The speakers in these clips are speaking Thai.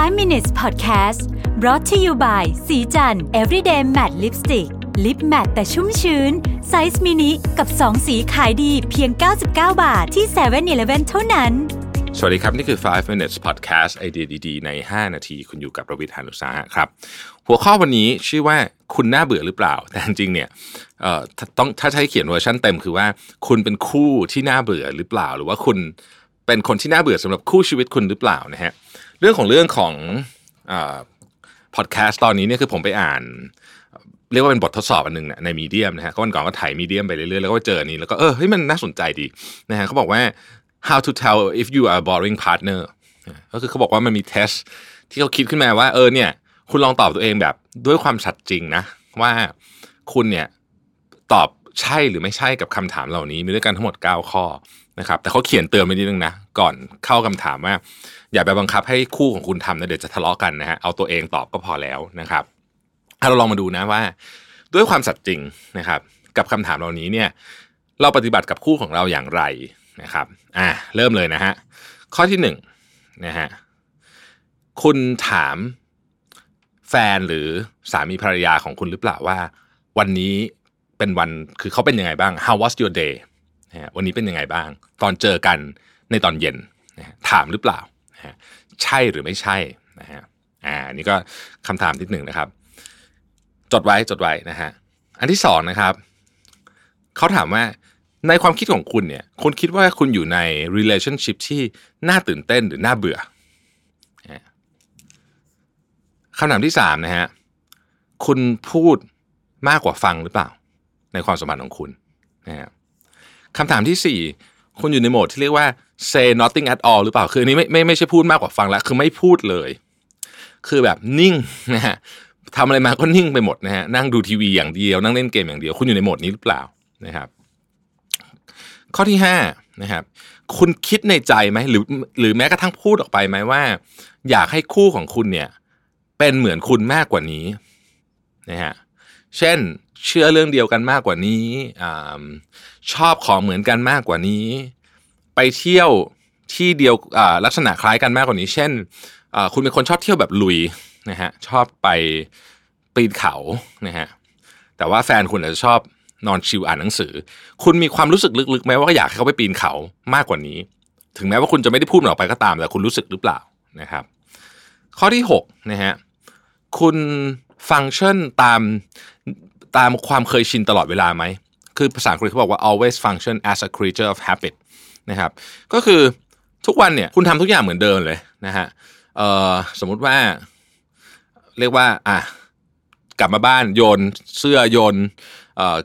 5 minutes podcast brought to you by ศรีจันทร์ everyday matte lipstick lip matte แต่ชุ่มชื้น ไซส์มินิกับ 2 สีขายดีเพียง 99 บาทที่7 e เ e ่ e อเท่านั้น สวัสดีครับ นี่คือ 5 minutes podcast ไอเดียดีๆ ใน 5 นาที คุณอยู่กับรวิศ หาญอุตสาหะครับ หัวข้อวันนี้ชื่อว่าคุณน่าเบื่อหรือเปล่า แต่จริงเนี่ยต้องถ้าใช้เขียนเวอร์ชันเต็มคือว่าคุณเป็นคู่ที่น่าเบื่อหรือเปล่า หรือว่าคุณ เป็นคนที่น่าเบื่อสำหรับคู่ชีวิตคุณหรือเปล่านะฮะเรื่องของเรื่องของพอดแคสต์ตอนนี้เนี่ยคือผมไปอ่าน เรียกว่าเป็นบททดสอบอันหนึ่งนะในมีเดียมนะฮะก็วันก่อนก็ถ่ายมีเดียมไปเรื่อยๆแล้วก็เจอนี้แล้วก็เออเฮ้ยมันน่าสนใจดีนะฮะเขาบอกว่า how to tell if you are a boring partner ก็คือเขาบอกว่ามันมีเทสที่เขาคิดขึ้นมาว่าเออเนี่ย คุณลองตอบตัวเองแบบด้วยความสัตย์จริงนะว่าคุณเนี่ยตอบใช่หรือไม่ใช่กับคำถามเหล่านี้มีด้วยกันทั้งหมด 9 ข้อ นะครับแต่เขาเขียนเตือนไว้นิดนึงนะก่อนเข้าคำถามว่า อย่าไปบังคับให้คู่ของคุณทำนะเดี๋ยวจะทะเลาะกันนะฮะเอาตัวเองตอบก็พอแล้วนะครับถ้าเราลองมาดูนะว่า ด้วยความสัตย์จริงนะครับ กับคำถามเหล่านี้เนี่ย เราปฏิบัติกับคู่ของเราอย่างไรนะครับ อ่าเริ่มเลยนะฮะข้อที่หนึ่งนะฮะคุณถามแฟนหรือสามีภรรยาของคุณหรือเปล่าว่า วันนี้เป็นวันคือเขาเป็นยังไงบ้าง How was your day นะฮะวันนี้เป็นยังไงบ้าง ตอนเจอกันในตอนเย็นนะฮะถามหรือเปล่านะฮะใช่หรือไม่ใช่นะฮะอ่านี่ก็คำถามที่หนึ่งนะครับ จดไว้จดไว้นะฮะอันที่สองนะครับเขาถามว่าในความคิดของคุณเนี่ย คุณคิดว่าคุณอยู่ใน relationship ที่น่าตื่นเต้นหรือน่าเบื่อคำถามที่สามนะฮะ คุณพูดมากกว่าฟังหรือเปล่า ในความสัมพันธ์ของคุณนะฮะ คำถามที่สี่คุณอยู่ในโหมดที่เรียกว่า say nothing at all หรือเปล่า คืออันนี้ไม่ไม่ไม่ใช่พูดมากกว่าฟังแล้ว คือไม่พูดเลย คือแบบนิ่งนะฮะทำอะไรมาก็นิ่งไปหมดนะฮะ นั่งดูทีวีอย่างเดียว นั่งเล่นเกมอย่างเดียว คุณอยู่ในโหมดนี้หรือเปล่านะครับ ข้อที่ห้านะครับ คุณคิดในใจไหมหรือหรือแม้กระทั่งพูดออกไปไหมว่า อยากให้คู่ของคุณเนี่ย เป็นเหมือนคุณมากกว่านี้นะฮะ เช่น เชื่อเรื่องเดียวกันมากกว่านี้อชอบของเหมือนกันมากกว่านี้ ไปเที่ยวที่เดียวลักษณะคล้ายกันมากกว่านี้ เช่นคุณเป็นคนชอบเที่ยวแบบลุยนะฮะชอบไปปีนเขานะฮะแต่ว่าแฟนคุณอาจจะชอบนอนชิลอ่านหนังสือ คุณมีความรู้สึกลึกๆไหมว่าอยากให้เขาไปปีนเขามากกว่านี้ ถึงแม้ว่าคุณจะไม่ได้พูดออกไปก็ตามแต่คุณรู้สึกหรือเปล่านะครับ ข้อที่6นะฮะคุณ ฟังก์ชันตามตามความเคยชินตลอดเวลาไหม คือภาษาอังกฤษเขาบอกว่า always function as a creature of habit นะครับ ก็คือทุกวันเนี่ยคุณทำทุกอย่างเหมือนเดิมเลยนะฮะสมมุติว่าเรียกว่าอะกลับมาบ้านโยนเสื้อโยน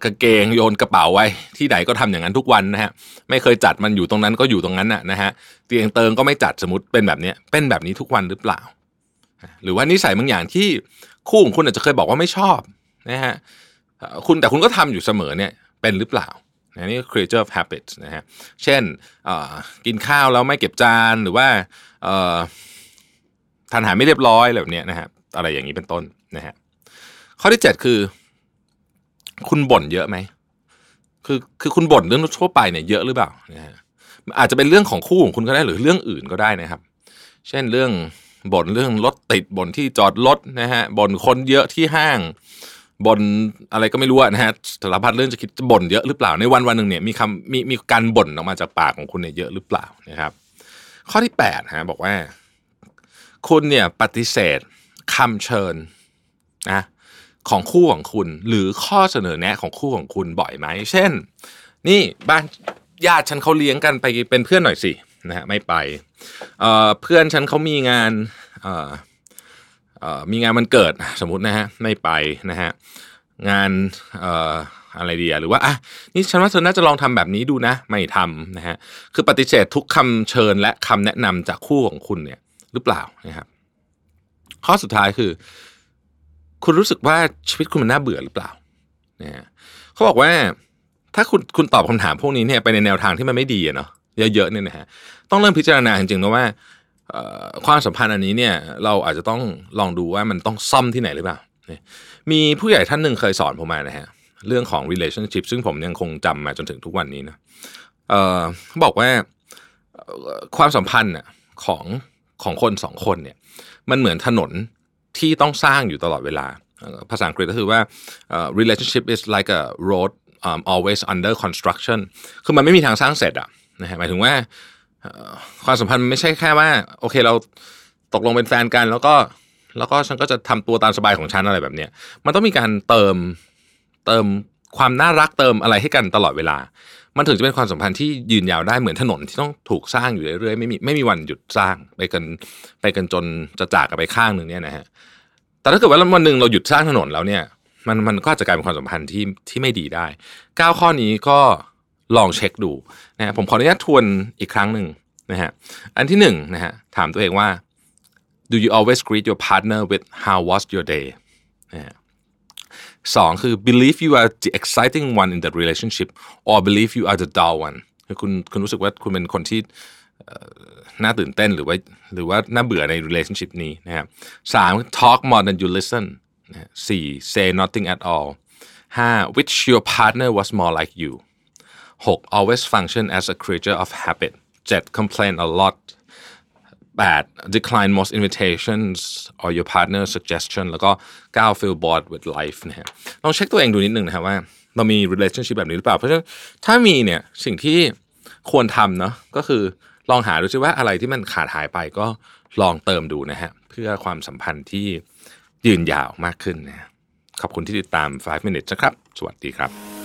กางเกงโยนกระเป๋าไว้ ที่ไหนก็ทำอย่างนั้นทุกวันนะฮะไม่เคยจัดมันอยู่ตรงนั้นก็อยู่ตรงนั้นน่ะนะฮะเตียงเติงก็ไม่จัดสมมติเป็นแบบนี้เป็นแบบนี้ทุกวันหรือเปล่า หรือว่านิสัยบางอย่างที่คู่ของคุณอาจจะเคยบอกว่าไม่ชอบนะฮะคุณแต่คุณก็ทำอยู่เสมอเนี่ยเป็นหรือเปล่านะนี่ creature of habits นะฮะเช่นกินข้าวแล้วไม่เก็บจานหรือว่าทานอาหารไม่เรียบร้อยแบบนี้นะฮะอะไรอย่างนี้เป็นต้นนะฮะข้อที่เจ็ดคือ คุณบ่นเยอะไหมคือคือคุณบ่นเรื่องทั่วไปเนี่ยเยอะหรือเปล่านะฮะอาจจะเป็นเรื่องของคู่ของคุณก็ได้หรือเรื่องอื่นก็ได้นะครับ เช่นเรื่อง บ่นเรื่องรถติดบ่นที่จอดรถนะฮะบ่นคนเยอะที่ห้างบ่นอะไรก็ไม่รู้นะฮะสารพัดเรื่องจะคิดจะบ่นเยอะหรือเปล่าในวันวันหนึ่งเนี่ยมีคำมีมีการบ่นออกมาจากปากของคุณเนี่ยเยอะหรือเปล่านะครับ ข้อที่แปดฮะบอกว่า คุณเนี่ยปฏิเสธคำเชิญนะของคู่ของคุณ หรือข้อเสนอแนะของคู่ของคุณบ่อยไหมเช่น นี่บ้านญาติฉันเขาเลี้ยงกันไปเป็นเพื่อนหน่อยสิ นะฮะไม่ไปเเพื่อนฉันเขามีงานมีงานมันเกิดสมมตินะฮะไม่ไปนะฮะงานอะไรดีอะหรือว่าอะนี่ฉันว่าเธอน่าจะลองทำแบบนี้ดูนะ ไม่ทำนะฮะคือปฏิเสธทุกคำเชิญและคำแนะนำจากคู่ของคุณเนี่ย หรือเปล่านะครับ ข้อสุดท้ายคือ คุณรู้สึกว่าชีวิตคุณมันน่าเบื่อหรือเปล่านะฮะเขาบอกว่าถ้าคุณคุณตอบคำถามพวกนี้เนี่ยไปในแนวทางที่มันไม่ดีเนาะ เยอะๆเนี่ยนะฮะต้องเริ่มพิจารณาจริงๆนะว่าความสัมพันธ์อันนี้เนี่ยเราอาจจะต้องลองดูว่ามันต้องซ่อมที่ไหนหรือเปล่า มีผู้ใหญ่ท่านหนึ่งเคยสอนผมมานะฮะเรื่องของ relationship ซึ่งผมยังคงจำมาจนถึงทุกวันนี้นะเออบอกว่าความสัมพันธ์ของของคนสองคนเนี่ยมันเหมือนถนนที่ต้องสร้างอยู่ตลอดเวลา ภาษาอังกฤษก็คือว่า relationship is like a road um, always under construction คือมันไม่มีทางสร้างเสร็จอะ นะฮะหมายถึงว่าความสัมพันธ์ไม่ใช่แค่ว่า โอเคเราตกลงเป็นแฟนกัน แล้วก็แล้วก็ฉันก็จะทำตัวตามสบายของฉันอะไรแบบเนี้ยมันต้องมีการเติมเติมความน่ารักเติมอะไรให้กันตลอดเวลา มันถึงจะเป็นความสัมพันธ์ที่ยืนยาวได้เหมือนถนนที่ต้องถูกสร้างอยู่เรื่อยๆไม่มีไม่มีวันหยุดสร้างไปกันไปกันจนจะจากกันไปข้างหนึ่งเนี่ยนะฮะแต่ถ้าเกิดว่าวันหนึ่งเราหยุดสร้างถนนแล้วเนี่ย มันมันก็จะกลายเป็นความสัมพันธ์ที่ที่ไม่ดีได้ก้าข้อนี้ก็ ลองเช็คดูนะฮะผมขออนุญาตทวนอีกครั้งหนึ่งนะฮะอันที่หนึ่งนะฮะถามตัวเองว่า do you always greet your partner with how was your day นะฮะสองคือ believe you are the exciting one in the relationship or believe you are the dull one คือคุณคุณรู้สึกว่าคุณเป็นคนที่น่าตื่นเต้นหรือว่าหรือว่าน่าเบื่อใน relationship นี้นะครับสาม talk more than you listen สี่ say nothing at all ห้า which your partner was more like you หก always function as a creature of habit เจ็ด complain a lot 8 decline most invitations or your partner suggestion แล้วก็ 9 feel bored with life นะฮะลองเช็คตัวเองดูนิดนึงนะครับว่าเรามี relationship แบบนี้หรือเปล่า เพราะฉะนั้นถ้ามีเนี่ยสิ่งที่ควรทำเนาะก็คือลองหาดูซิว่าอะไรที่มันขาดหายไปก็ลองเติมดูนะฮะเพื่อความสัมพันธ์ที่ยืนยาวมากขึ้นนะขอบคุณที่ติดตาม 5 minutes นะครับ สวัสดีครับ